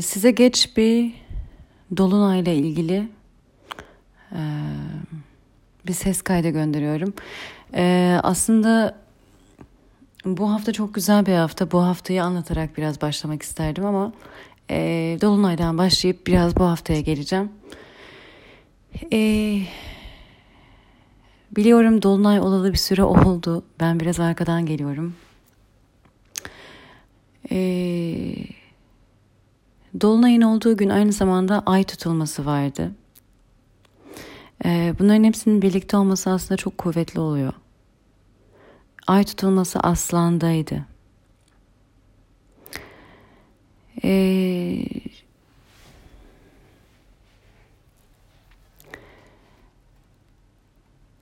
Size geç bir dolunayla ilgili e, bir ses kaydı gönderiyorum. Ee, aslında bu hafta çok güzel bir hafta. Bu haftayı anlatarak biraz başlamak isterdim ama e, dolunaydan başlayıp biraz bu haftaya geleceğim. E, biliyorum dolunay olalı bir süre oldu. Ben biraz arkadan geliyorum. Eee Dolunay'ın olduğu gün aynı zamanda ay tutulması vardı. Ee, bunların hepsinin birlikte olması aslında çok kuvvetli oluyor. Ay tutulması aslandaydı. Ee,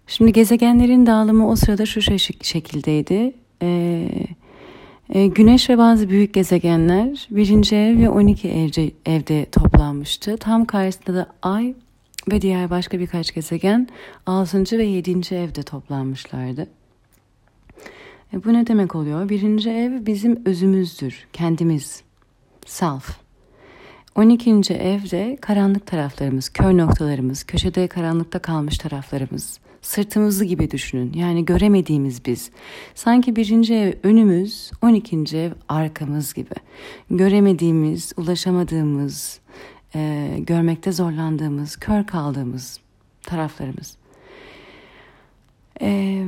şimdi gezegenlerin dağılımı o sırada şu şekildeydi. Ee, e, Güneş ve bazı büyük gezegenler birinci ev ve 12 evde, evde toplanmıştı. Tam karşısında da Ay ve diğer başka birkaç gezegen 6. ve 7. evde toplanmışlardı. E, bu ne demek oluyor? Birinci ev bizim özümüzdür, kendimiz, self. 12. evde karanlık taraflarımız, kör noktalarımız, köşede karanlıkta kalmış taraflarımız, sırtımızı gibi düşünün. Yani göremediğimiz biz. Sanki birinci ev önümüz, on ikinci ev arkamız gibi. Göremediğimiz, ulaşamadığımız, e, görmekte zorlandığımız, kör kaldığımız taraflarımız. E,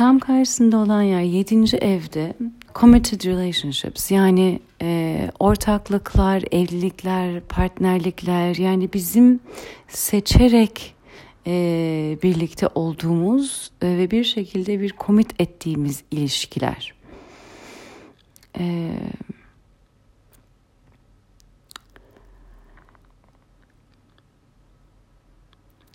tam karşısında olan yer yedinci evde committed relationships. Yani e, ortaklıklar, evlilikler, partnerlikler. Yani bizim seçerek e, birlikte olduğumuz e, ve bir şekilde bir komit ettiğimiz ilişkiler. E,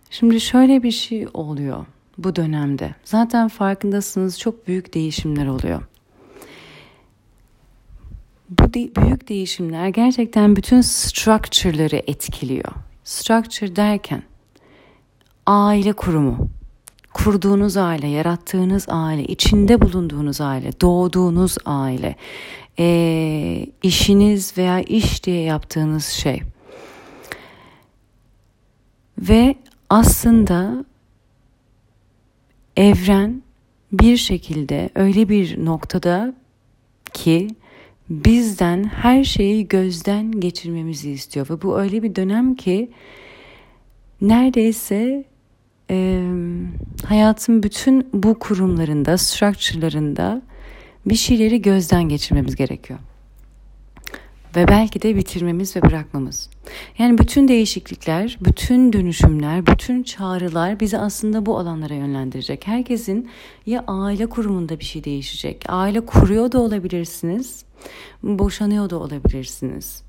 şimdi şöyle bir şey oluyor bu dönemde. Zaten farkındasınız çok büyük değişimler oluyor. Bu de- büyük değişimler gerçekten bütün structure'ları etkiliyor. Structure derken aile kurumu, kurduğunuz aile, yarattığınız aile, içinde bulunduğunuz aile, doğduğunuz aile, e, işiniz veya iş diye yaptığınız şey. Ve aslında evren bir şekilde öyle bir noktada ki bizden her şeyi gözden geçirmemizi istiyor ve bu öyle bir dönem ki neredeyse e, hayatın bütün bu kurumlarında, structure'larında bir şeyleri gözden geçirmemiz gerekiyor. Ve belki de bitirmemiz ve bırakmamız. Yani bütün değişiklikler, bütün dönüşümler, bütün çağrılar bizi aslında bu alanlara yönlendirecek. Herkesin ya aile kurumunda bir şey değişecek. Aile kuruyor da olabilirsiniz, boşanıyor da olabilirsiniz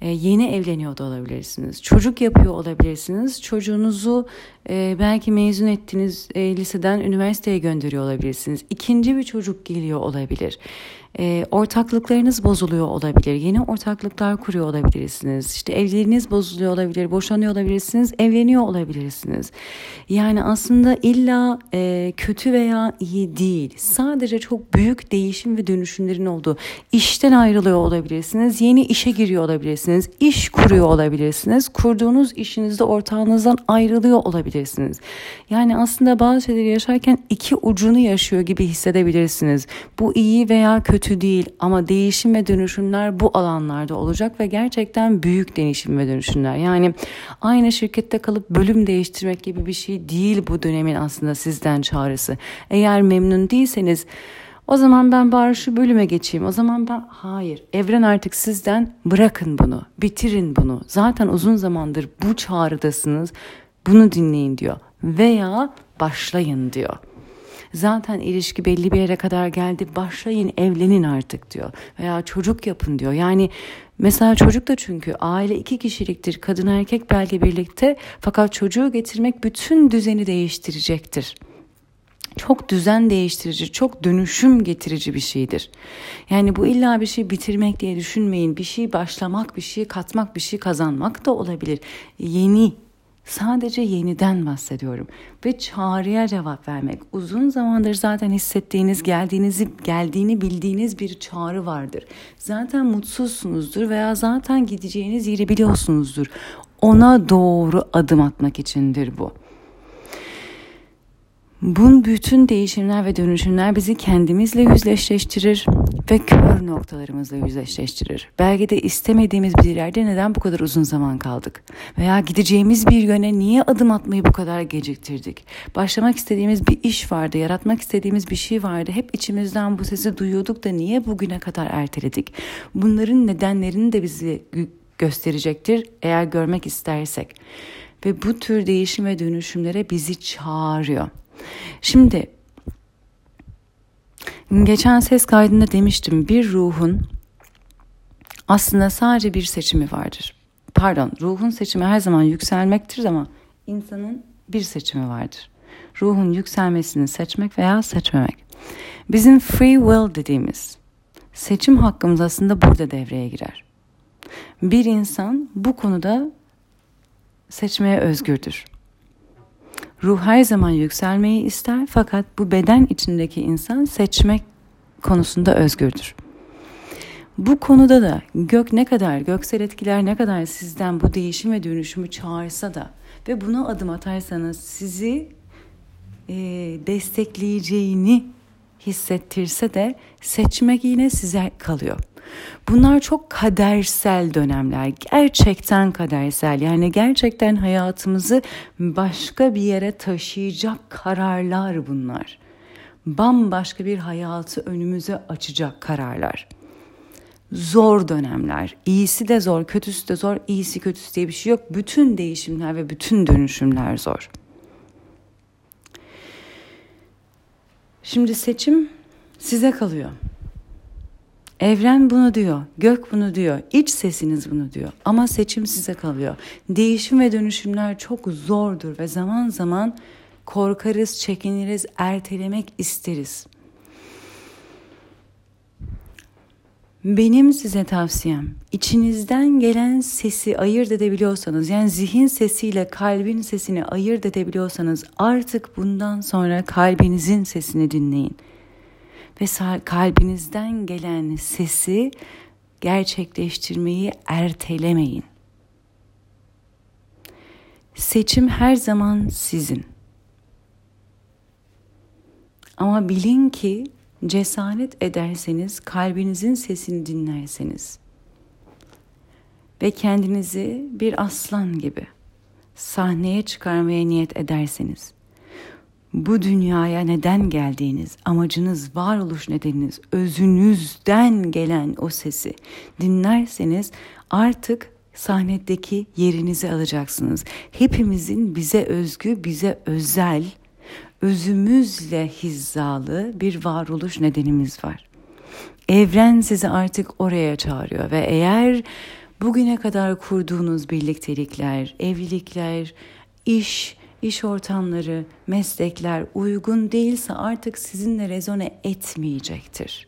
e, yeni evleniyor da olabilirsiniz. Çocuk yapıyor olabilirsiniz. Çocuğunuzu e, belki mezun ettiğiniz e, liseden üniversiteye gönderiyor olabilirsiniz. İkinci bir çocuk geliyor olabilir e, ortaklıklarınız bozuluyor olabilir. Yeni ortaklıklar kuruyor olabilirsiniz. İşte evliliğiniz bozuluyor olabilir, boşanıyor olabilirsiniz, evleniyor olabilirsiniz. Yani aslında illa e, kötü veya iyi değil. Sadece çok büyük değişim ve dönüşümlerin olduğu. İşten ayrılıyor olabilirsiniz, yeni işe giriyor olabilirsiniz, iş kuruyor olabilirsiniz. Kurduğunuz işinizde ortağınızdan ayrılıyor olabilirsiniz. Yani aslında bazı şeyleri yaşarken iki ucunu yaşıyor gibi hissedebilirsiniz. Bu iyi veya kötü kötü değil ama değişim ve dönüşümler bu alanlarda olacak ve gerçekten büyük değişim ve dönüşümler. Yani aynı şirkette kalıp bölüm değiştirmek gibi bir şey değil bu dönemin aslında sizden çağrısı. Eğer memnun değilseniz o zaman ben bari şu bölüme geçeyim. O zaman ben hayır. Evren artık sizden bırakın bunu. Bitirin bunu. Zaten uzun zamandır bu çağrıdasınız. Bunu dinleyin diyor. Veya başlayın diyor. Zaten ilişki belli bir yere kadar geldi. Başlayın evlenin artık diyor. Veya çocuk yapın diyor. Yani Mesela çocuk da çünkü aile iki kişiliktir. Kadın erkek belki birlikte fakat çocuğu getirmek bütün düzeni değiştirecektir. Çok düzen değiştirici, çok dönüşüm getirici bir şeydir. Yani bu illa bir şey bitirmek diye düşünmeyin. Bir şey başlamak, bir şey katmak, bir şey kazanmak da olabilir. Yeni Sadece yeniden bahsediyorum ve çağrıya cevap vermek. Uzun zamandır zaten hissettiğiniz, geldiğinizi, geldiğini bildiğiniz bir çağrı vardır. Zaten mutsuzsunuzdur veya zaten gideceğiniz yeri biliyorsunuzdur. Ona doğru adım atmak içindir bu. Bunun bütün değişimler ve dönüşümler bizi kendimizle yüzleşleştirir ve kör noktalarımızla yüzleşleştirir. Belki de istemediğimiz bir yerde neden bu kadar uzun zaman kaldık? Veya gideceğimiz bir yöne niye adım atmayı bu kadar geciktirdik? Başlamak istediğimiz bir iş vardı, yaratmak istediğimiz bir şey vardı. Hep içimizden bu sesi duyuyorduk da niye bugüne kadar erteledik? Bunların nedenlerini de bizi gösterecektir eğer görmek istersek. Ve bu tür değişim ve dönüşümlere bizi çağırıyor. Şimdi geçen ses kaydında demiştim bir ruhun aslında sadece bir seçimi vardır. Pardon, ruhun seçimi her zaman yükselmektir ama insanın bir seçimi vardır. Ruhun yükselmesini seçmek veya seçmemek. Bizim free will dediğimiz seçim hakkımız aslında burada devreye girer. Bir insan bu konuda seçmeye özgürdür. Ruh her zaman yükselmeyi ister fakat bu beden içindeki insan seçmek konusunda özgürdür. Bu konuda da gök ne kadar, göksel etkiler ne kadar sizden bu değişim ve dönüşümü çağırsa da ve buna adım atarsanız sizi e, destekleyeceğini hissettirse de seçmek yine size kalıyor. Bunlar çok kadersel dönemler. Gerçekten kadersel. Yani gerçekten hayatımızı başka bir yere taşıyacak kararlar bunlar. Bambaşka bir hayatı önümüze açacak kararlar. Zor dönemler. İyisi de zor, kötüsü de zor. İyisi kötüsü diye bir şey yok. Bütün değişimler ve bütün dönüşümler zor. Şimdi seçim size kalıyor. Evren bunu diyor, gök bunu diyor, iç sesiniz bunu diyor. Ama seçim size kalıyor. Değişim ve dönüşümler çok zordur ve zaman zaman korkarız, çekiniriz, ertelemek isteriz. Benim size tavsiyem içinizden gelen sesi ayırt edebiliyorsanız yani zihin sesiyle kalbin sesini ayırt edebiliyorsanız artık bundan sonra kalbinizin sesini dinleyin ve kalbinizden gelen sesi gerçekleştirmeyi ertelemeyin. Seçim her zaman sizin. Ama bilin ki cesaret ederseniz, kalbinizin sesini dinlerseniz ve kendinizi bir aslan gibi sahneye çıkarmaya niyet ederseniz bu dünyaya neden geldiğiniz, amacınız, varoluş nedeniniz, özünüzden gelen o sesi dinlerseniz artık sahnedeki yerinizi alacaksınız. Hepimizin bize özgü, bize özel, özümüzle hizalı bir varoluş nedenimiz var. Evren sizi artık oraya çağırıyor ve eğer bugüne kadar kurduğunuz birliktelikler, evlilikler, iş, iş ortamları, meslekler uygun değilse artık sizinle rezone etmeyecektir.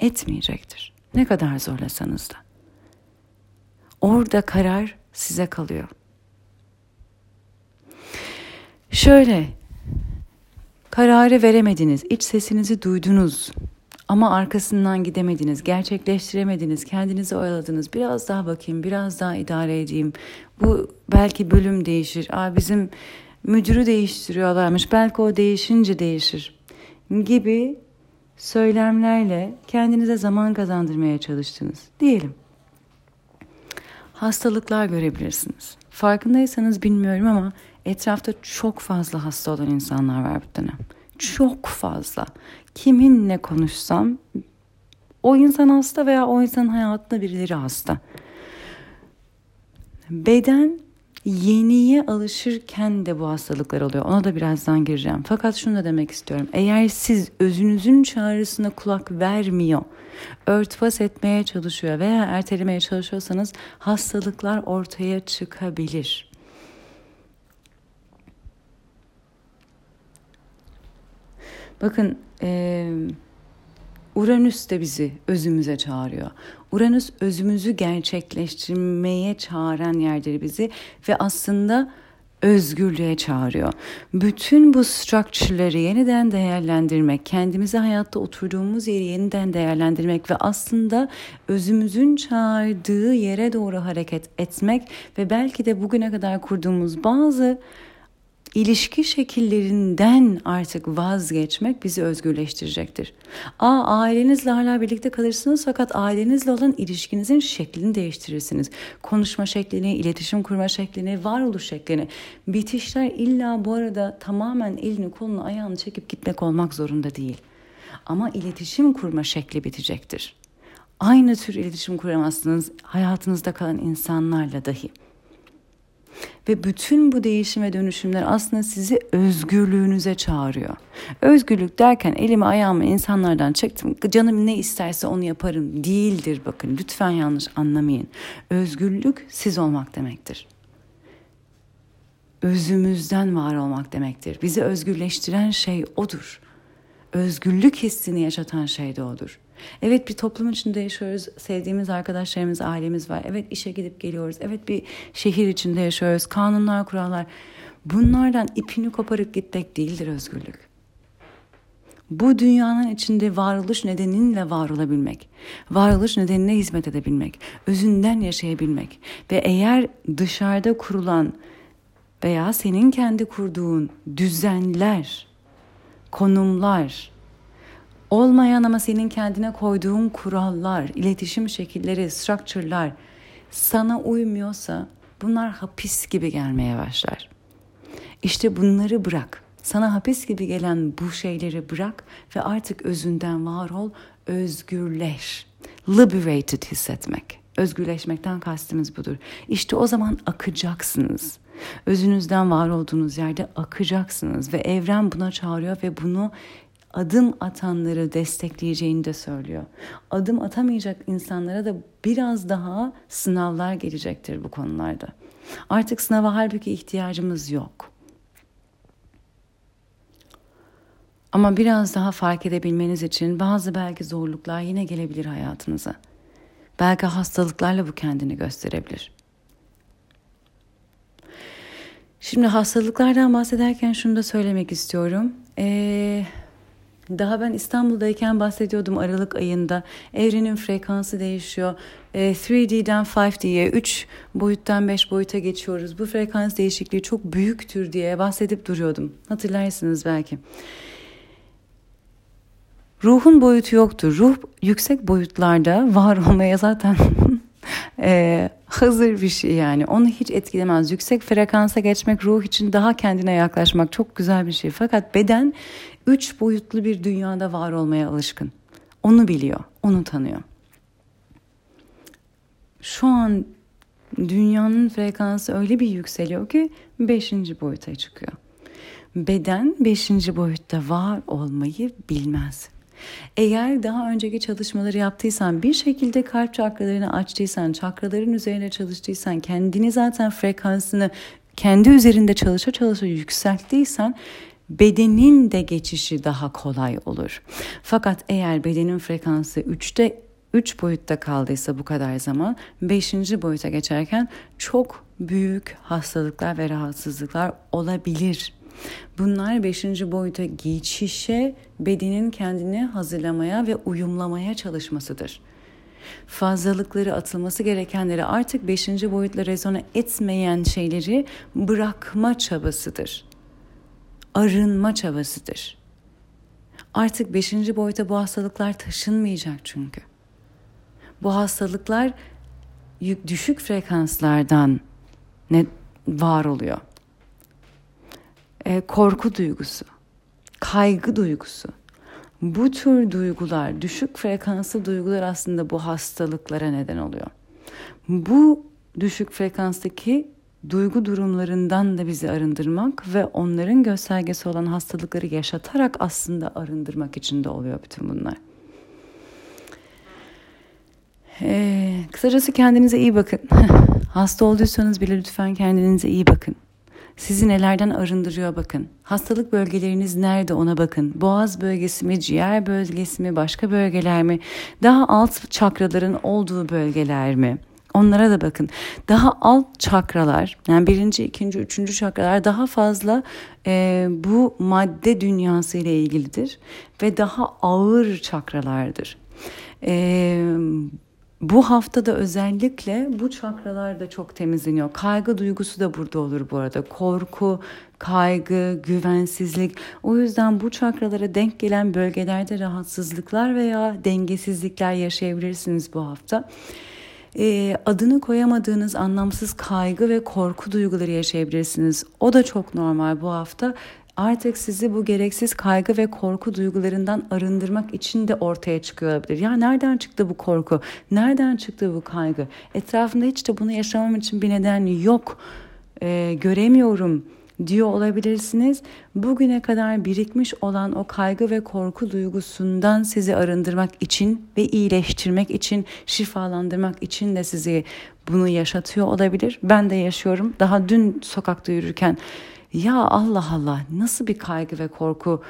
Etmeyecektir. Ne kadar zorlasanız da. Orada karar size kalıyor. Şöyle kararı veremediniz, iç sesinizi duydunuz ama arkasından gidemediniz, gerçekleştiremediniz, kendinizi oyaladınız. Biraz daha bakayım, biraz daha idare edeyim. Bu belki bölüm değişir. Aa, bizim müdürü değiştiriyorlarmış. Belki o değişince değişir gibi söylemlerle kendinize zaman kazandırmaya çalıştınız diyelim. Hastalıklar görebilirsiniz. Farkındaysanız bilmiyorum ama etrafta çok fazla hasta olan insanlar var bu dönem. Çok fazla. Kiminle konuşsam o insan hasta veya o insanın hayatında birileri hasta. Beden yeniye alışırken de bu hastalıklar oluyor. Ona da birazdan gireceğim. Fakat şunu da demek istiyorum. Eğer siz özünüzün çağrısına kulak vermiyor, örtbas etmeye çalışıyor veya ertelemeye çalışıyorsanız hastalıklar ortaya çıkabilir. Bakın e, Uranüs de bizi özümüze çağırıyor. Uranüs özümüzü gerçekleştirmeye çağıran yerdir bizi ve aslında özgürlüğe çağırıyor. Bütün bu structure'ları yeniden değerlendirmek, kendimizi hayatta oturduğumuz yeri yeniden değerlendirmek ve aslında özümüzün çağırdığı yere doğru hareket etmek ve belki de bugüne kadar kurduğumuz bazı ilişki şekillerinden artık vazgeçmek bizi özgürleştirecektir. Aa, ailenizle hala birlikte kalırsınız fakat ailenizle olan ilişkinizin şeklini değiştirirsiniz. Konuşma şeklini, iletişim kurma şeklini, varoluş şeklini. Bitişler illa bu arada tamamen elini kolunu ayağını çekip gitmek olmak zorunda değil. Ama iletişim kurma şekli bitecektir. Aynı tür iletişim kuramazsınız hayatınızda kalan insanlarla dahi. Ve bütün bu değişim ve dönüşümler aslında sizi özgürlüğünüze çağırıyor. Özgürlük derken elimi ayağımı insanlardan çektim. Canım ne isterse onu yaparım değildir bakın. Lütfen yanlış anlamayın. Özgürlük siz olmak demektir. Özümüzden var olmak demektir. Bizi özgürleştiren şey odur. Özgürlük hissini yaşatan şey de odur. Evet bir toplum içinde yaşıyoruz. Sevdiğimiz arkadaşlarımız, ailemiz var. Evet işe gidip geliyoruz. Evet bir şehir içinde yaşıyoruz. Kanunlar, kurallar. Bunlardan ipini koparıp gitmek değildir özgürlük. Bu dünyanın içinde varoluş nedeniyle var olabilmek, varoluş nedenine hizmet edebilmek, özünden yaşayabilmek ve eğer dışarıda kurulan veya senin kendi kurduğun düzenler, konumlar, olmayan ama senin kendine koyduğun kurallar, iletişim şekilleri, structure'lar sana uymuyorsa bunlar hapis gibi gelmeye başlar. İşte bunları bırak. Sana hapis gibi gelen bu şeyleri bırak ve artık özünden var ol, özgürleş. Liberated hissetmek. Özgürleşmekten kastımız budur. İşte o zaman akacaksınız. Özünüzden var olduğunuz yerde akacaksınız ve evren buna çağırıyor ve bunu adım atanları destekleyeceğini de söylüyor. Adım atamayacak insanlara da biraz daha sınavlar gelecektir bu konularda. Artık sınava halbuki ihtiyacımız yok. Ama biraz daha fark edebilmeniz için bazı belki zorluklar yine gelebilir hayatınıza. Belki hastalıklarla bu kendini gösterebilir. Şimdi hastalıklardan bahsederken şunu da söylemek istiyorum. Ee, daha ben İstanbul'dayken bahsediyordum Aralık ayında. Evrenin frekansı değişiyor. 3D'den 5D'ye, 3 boyuttan 5 boyuta geçiyoruz. Bu frekans değişikliği çok büyüktür diye bahsedip duruyordum. Hatırlarsınız belki. Ruhun boyutu yoktur. Ruh yüksek boyutlarda var olmaya zaten e, hazır bir şey yani. Onu hiç etkilemez. Yüksek frekansa geçmek ruh için daha kendine yaklaşmak çok güzel bir şey. Fakat beden üç boyutlu bir dünyada var olmaya alışkın. Onu biliyor, onu tanıyor. Şu an dünyanın frekansı öyle bir yükseliyor ki beşinci boyuta çıkıyor. Beden beşinci boyutta var olmayı bilmez. Eğer daha önceki çalışmaları yaptıysan, bir şekilde kalp çakralarını açtıysan, çakraların üzerine çalıştıysan, kendini zaten frekansını kendi üzerinde çalışa çalışa yükselttiysen bedenin de geçişi daha kolay olur. Fakat eğer bedenin frekansı 3'te 3 boyutta kaldıysa bu kadar zaman 5. boyuta geçerken çok büyük hastalıklar ve rahatsızlıklar olabilir. Bunlar 5. boyuta geçişe bedenin kendini hazırlamaya ve uyumlamaya çalışmasıdır. Fazlalıkları atılması gerekenleri artık 5. boyutla rezone etmeyen şeyleri bırakma çabasıdır arınma çabasıdır. Artık beşinci boyuta bu hastalıklar taşınmayacak çünkü. Bu hastalıklar düşük frekanslardan ne var oluyor. E, korku duygusu, kaygı duygusu. Bu tür duygular, düşük frekanslı duygular aslında bu hastalıklara neden oluyor. Bu düşük frekanstaki duygu durumlarından da bizi arındırmak ve onların göstergesi olan hastalıkları yaşatarak aslında arındırmak için de oluyor bütün bunlar. Ee, kısacası kendinize iyi bakın. Hasta olduysanız bile lütfen kendinize iyi bakın. Sizi nelerden arındırıyor bakın. Hastalık bölgeleriniz nerede ona bakın. Boğaz bölgesi mi, ciğer bölgesi mi, başka bölgeler mi? Daha alt çakraların olduğu bölgeler mi? Onlara da bakın. Daha alt çakralar yani birinci, ikinci, üçüncü çakralar daha fazla e, bu madde dünyası ile ilgilidir ve daha ağır çakralardır. E, bu haftada özellikle bu çakralar da çok temizleniyor. Kaygı duygusu da burada olur bu arada. Korku, kaygı, güvensizlik. O yüzden bu çakralara denk gelen bölgelerde rahatsızlıklar veya dengesizlikler yaşayabilirsiniz bu hafta. E, adını koyamadığınız anlamsız kaygı ve korku duyguları yaşayabilirsiniz. O da çok normal bu hafta artık sizi bu gereksiz kaygı ve korku duygularından arındırmak için de ortaya çıkıyor olabilir. Ya nereden çıktı bu korku? Nereden çıktı bu kaygı? Etrafında hiç de bunu yaşamam için bir neden yok. Ee, göremiyorum diyor olabilirsiniz. Bugüne kadar birikmiş olan o kaygı ve korku duygusundan sizi arındırmak için ve iyileştirmek için, şifalandırmak için de sizi bunu yaşatıyor olabilir. Ben de yaşıyorum. Daha dün sokakta yürürken ya Allah Allah nasıl bir kaygı ve korku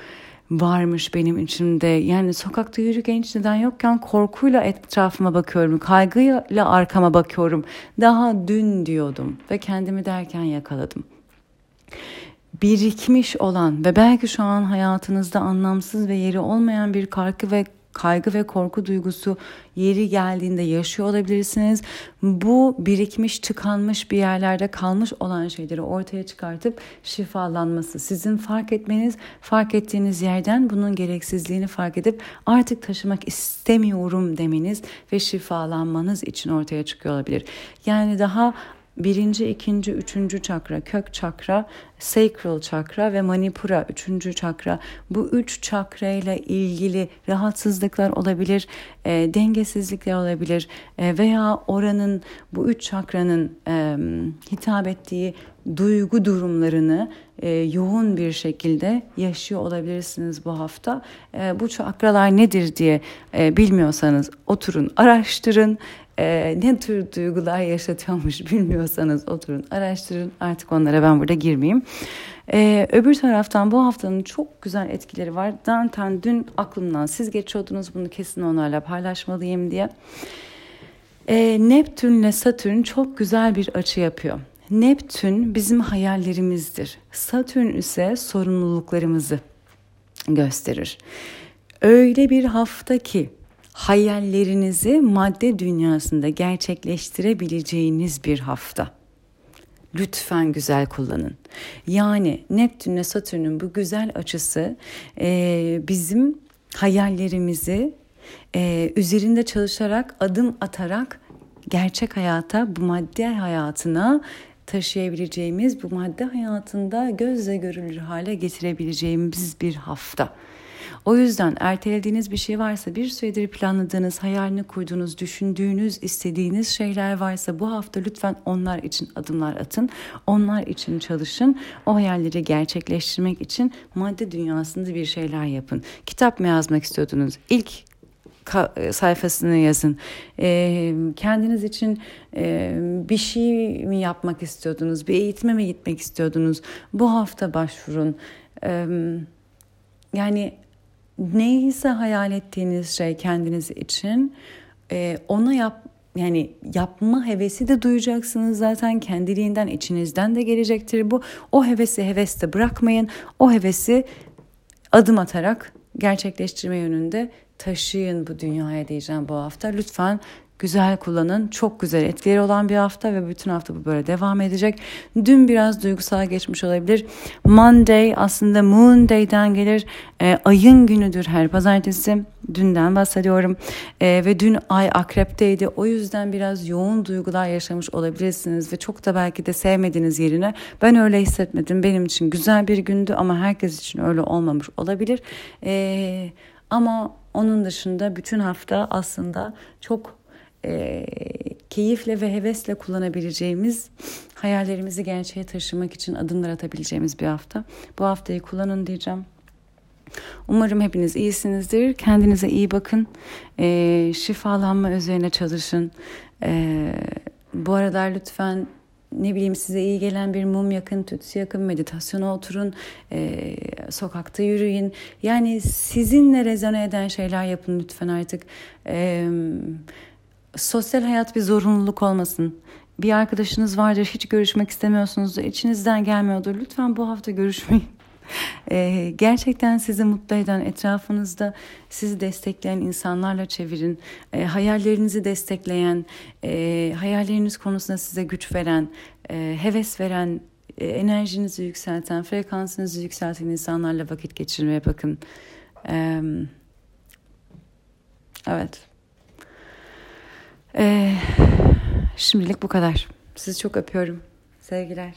varmış benim içimde. Yani sokakta yürürken hiç neden yokken korkuyla etrafıma bakıyorum. Kaygıyla arkama bakıyorum. Daha dün diyordum ve kendimi derken yakaladım. Birikmiş olan ve belki şu an hayatınızda anlamsız ve yeri olmayan bir kaygı ve kaygı ve korku duygusu yeri geldiğinde yaşıyor olabilirsiniz. Bu birikmiş, tıkanmış bir yerlerde kalmış olan şeyleri ortaya çıkartıp şifalanması. Sizin fark etmeniz, fark ettiğiniz yerden bunun gereksizliğini fark edip artık taşımak istemiyorum demeniz ve şifalanmanız için ortaya çıkıyor olabilir. Yani daha birinci, ikinci, üçüncü çakra, kök çakra, sacral çakra ve manipura üçüncü çakra. Bu üç çakra ile ilgili rahatsızlıklar olabilir, e, dengesizlikler olabilir e, veya oranın bu üç çakranın e, hitap ettiği duygu durumlarını e, yoğun bir şekilde yaşıyor olabilirsiniz bu hafta. E, bu çakralar nedir diye e, bilmiyorsanız oturun araştırın e, ne tür duygular yaşatıyormuş bilmiyorsanız oturun araştırın artık onlara ben burada girmeyeyim. E, öbür taraftan bu haftanın çok güzel etkileri var. Zaten dün aklımdan siz geçiyordunuz bunu kesin onlarla paylaşmalıyım diye. E, Neptün ile Satürn çok güzel bir açı yapıyor. Neptün bizim hayallerimizdir. Satürn ise sorumluluklarımızı gösterir. Öyle bir hafta ki hayallerinizi madde dünyasında gerçekleştirebileceğiniz bir hafta. Lütfen güzel kullanın. Yani Neptünle Satürn'ün bu güzel açısı e, bizim hayallerimizi e, üzerinde çalışarak, adım atarak gerçek hayata, bu madde hayatına taşıyabileceğimiz, bu madde hayatında gözle görülür hale getirebileceğimiz bir hafta. O yüzden ertelediğiniz bir şey varsa, bir süredir planladığınız, hayalini kurduğunuz, düşündüğünüz, istediğiniz şeyler varsa bu hafta lütfen onlar için adımlar atın. Onlar için çalışın. O hayalleri gerçekleştirmek için madde dünyasında bir şeyler yapın. Kitap mı yazmak istiyordunuz? İlk sayfasını yazın. E, kendiniz için e, bir şey mi yapmak istiyordunuz? Bir eğitime mi gitmek istiyordunuz? Bu hafta başvurun. E, yani neyse hayal ettiğiniz şey kendiniz için e, ona yap yani yapma hevesi de duyacaksınız zaten kendiliğinden içinizden de gelecektir bu. O hevesi heveste bırakmayın. O hevesi adım atarak gerçekleştirme yönünde taşıyın bu dünyaya diyeceğim bu hafta. Lütfen güzel kullanın. Çok güzel etkileri olan bir hafta ve bütün hafta bu böyle devam edecek. Dün biraz duygusal geçmiş olabilir. Monday aslında Moon Day'den gelir. E, ayın günüdür her pazartesi. Dünden bahsediyorum. E, ve dün ay akrepteydi. O yüzden biraz yoğun duygular yaşamış olabilirsiniz ve çok da belki de sevmediğiniz yerine ben öyle hissetmedim. Benim için güzel bir gündü ama herkes için öyle olmamış olabilir. E, ama onun dışında bütün hafta aslında çok e, keyifle ve hevesle kullanabileceğimiz hayallerimizi gerçeğe taşımak için adımlar atabileceğimiz bir hafta. Bu haftayı kullanın diyeceğim. Umarım hepiniz iyisinizdir. Kendinize iyi bakın. E, şifalanma üzerine çalışın. E, bu arada lütfen ne bileyim size iyi gelen bir mum yakın, tütsü yakın, meditasyona oturun, e, sokakta yürüyün. Yani sizinle rezone eden şeyler yapın lütfen artık. Evet sosyal hayat bir zorunluluk olmasın. Bir arkadaşınız vardır hiç görüşmek istemiyorsunuzdur, içinizden gelmiyordur. Lütfen bu hafta görüşmeyin. Ee, gerçekten sizi mutlu eden etrafınızda sizi destekleyen insanlarla çevirin. Ee, hayallerinizi destekleyen, e, hayalleriniz konusunda size güç veren, e, heves veren, e, enerjinizi yükselten, frekansınızı yükselten insanlarla vakit geçirmeye bakın. Ee, evet. Ee, şimdilik bu kadar. Sizi çok öpüyorum. Sevgiler.